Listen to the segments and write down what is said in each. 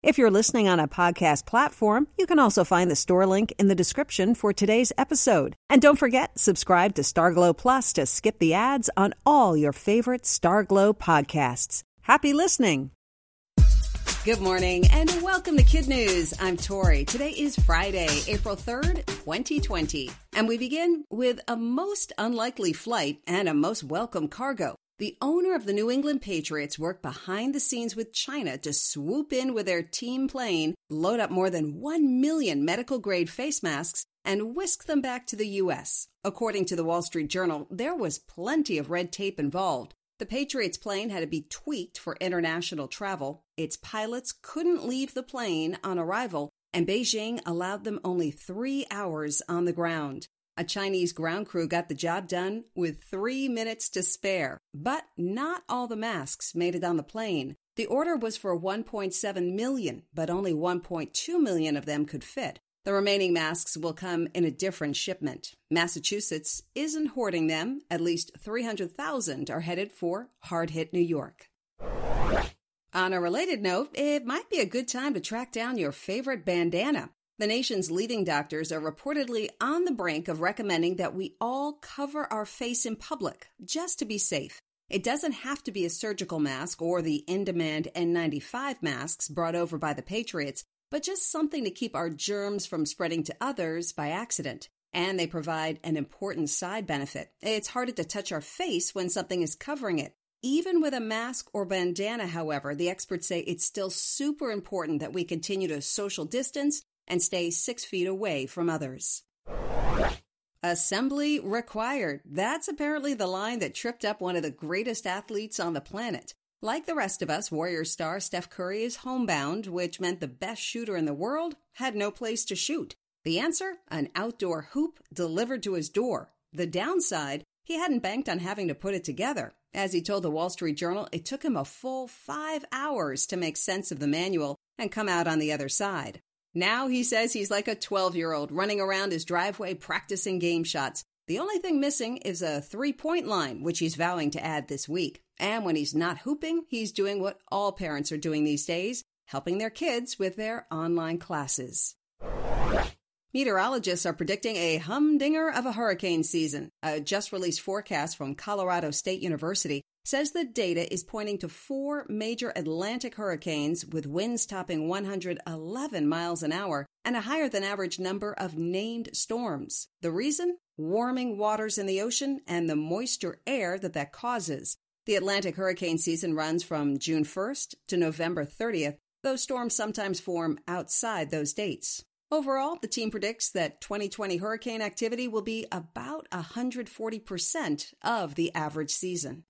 If you're listening on a podcast platform, you can also find the store link in the description for today's episode. And don't forget, subscribe to Starglow Plus to skip the ads on all your favorite Starglow podcasts. Happy listening! Good morning and welcome to Kid News. I'm Tori. Today is Friday, April 3rd, 2020. And we begin with a most unlikely flight and a most welcome cargo. The owner of the New England Patriots worked behind the scenes with China to swoop in with their team plane, load up more than 1 million medical grade face masks, and whisk them back to the U.S. According to the Wall Street Journal, there was plenty of red tape involved. The Patriots plane had to be tweaked for international travel. Its pilots couldn't leave the plane on arrival, and Beijing allowed them only three hours on the ground. A Chinese ground crew got the job done with three minutes to spare, but not all the masks made it on the plane. The order was for 1.7 million, but only 1.2 million of them could fit. The remaining masks will come in a different shipment. Massachusetts isn't hoarding them. At least 300,000 are headed for hard hit New York. On a related note, it might be a good time to track down your favorite bandana. The nation's leading doctors are reportedly on the brink of recommending that we all cover our face in public just to be safe. It doesn't have to be a surgical mask or the in demand N95 masks brought over by the Patriots, but just something to keep our germs from spreading to others by accident. And they provide an important side benefit. It's harder to touch our face when something is covering it. Even with a mask or bandana, however, the experts say it's still super important that we continue to social distance and stay six feet away from others. Assembly required. That's apparently the line that tripped up one of the greatest athletes on the planet. Like the rest of us, Warrior star Steph Curry is homebound, which meant the best shooter in the world had no place to shoot. The answer? An outdoor hoop delivered to his door. The downside? He hadn't banked on having to put it together. As he told the Wall Street Journal, it took him a full five hours to make sense of the manual and come out on the other side. Now he says he's like a 12 year old running around his driveway practicing game shots. The only thing missing is a three point line, which he's vowing to add this week. And when he's not hooping, he's doing what all parents are doing these days helping their kids with their online classes. Meteorologists are predicting a humdinger of a hurricane season. A just released forecast from Colorado State University says the data is pointing to four major Atlantic hurricanes with winds topping 111 miles an hour and a higher than average number of named storms. The reason? Warming waters in the ocean and the moisture air that that causes. The Atlantic hurricane season runs from June 1st to November 30th, though storms sometimes form outside those dates. Overall, the team predicts that 2020 hurricane activity will be about 140% of the average season.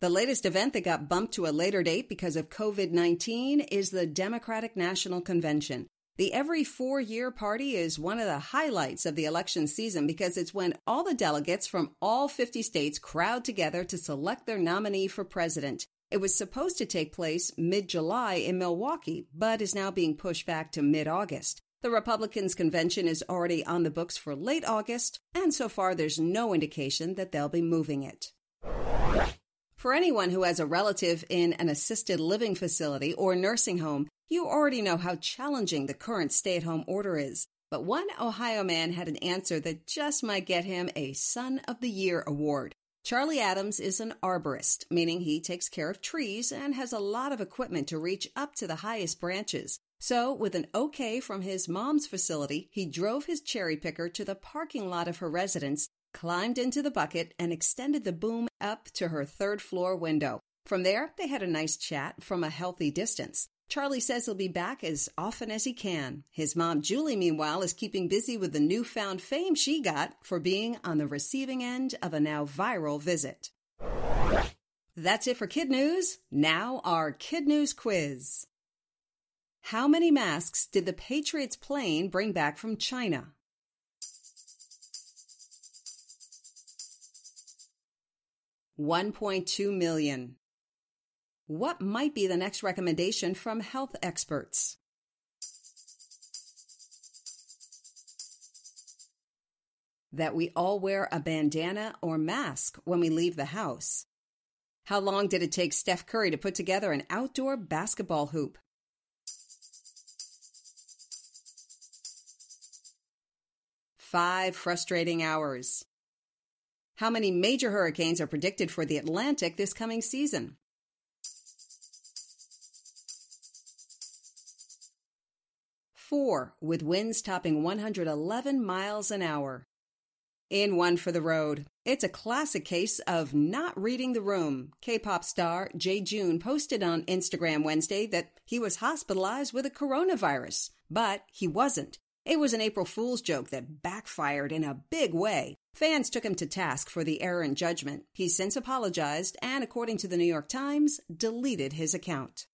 The latest event that got bumped to a later date because of COVID 19 is the Democratic National Convention. The every four year party is one of the highlights of the election season because it's when all the delegates from all 50 states crowd together to select their nominee for president. It was supposed to take place mid July in Milwaukee, but is now being pushed back to mid August. The Republicans' convention is already on the books for late August, and so far there's no indication that they'll be moving it. For anyone who has a relative in an assisted living facility or nursing home, you already know how challenging the current stay at home order is. But one Ohio man had an answer that just might get him a Son of the Year award. Charlie Adams is an arborist, meaning he takes care of trees and has a lot of equipment to reach up to the highest branches. So, with an okay from his mom's facility, he drove his cherry picker to the parking lot of her residence climbed into the bucket, and extended the boom up to her third floor window. From there, they had a nice chat from a healthy distance. Charlie says he'll be back as often as he can. His mom, Julie, meanwhile, is keeping busy with the newfound fame she got for being on the receiving end of a now viral visit. That's it for Kid News. Now, our Kid News quiz. How many masks did the Patriots plane bring back from China? 1.2 million. What might be the next recommendation from health experts? That we all wear a bandana or mask when we leave the house. How long did it take Steph Curry to put together an outdoor basketball hoop? Five frustrating hours. How many major hurricanes are predicted for the Atlantic this coming season? Four, with winds topping 111 miles an hour. In One for the Road, it's a classic case of not reading the room. K pop star Jaejoong posted on Instagram Wednesday that he was hospitalized with a coronavirus, but he wasn't. It was an April Fool's joke that backfired in a big way. Fans took him to task for the error in judgment. He's since apologized and, according to the New York Times, deleted his account.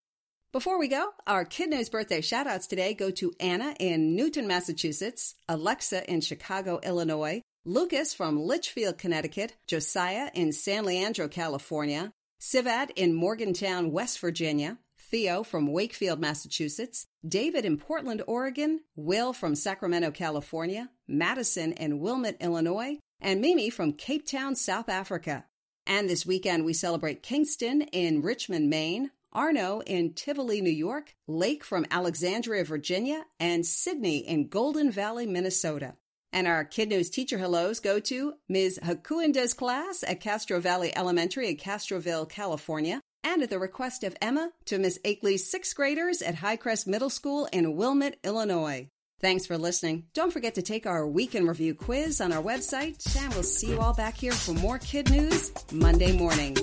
Before we go, our Kid News birthday shoutouts today go to Anna in Newton, Massachusetts, Alexa in Chicago, Illinois, Lucas from Litchfield, Connecticut, Josiah in San Leandro, California, Sivat in Morgantown, West Virginia, Theo from Wakefield, Massachusetts, David in Portland, Oregon, Will from Sacramento, California, Madison in Wilmette, Illinois, and Mimi from Cape Town, South Africa. And this weekend we celebrate Kingston in Richmond, Maine, Arno in Tivoli, New York, Lake from Alexandria, Virginia, and Sydney in Golden Valley, Minnesota. And our Kid News teacher hellos go to Ms. Hakuinda's class at Castro Valley Elementary in Castroville, California, and at the request of Emma to Miss Akeley's sixth graders at Highcrest Middle School in Wilmette, Illinois. Thanks for listening. Don't forget to take our week in review quiz on our website, and we'll see you all back here for more kid news Monday morning.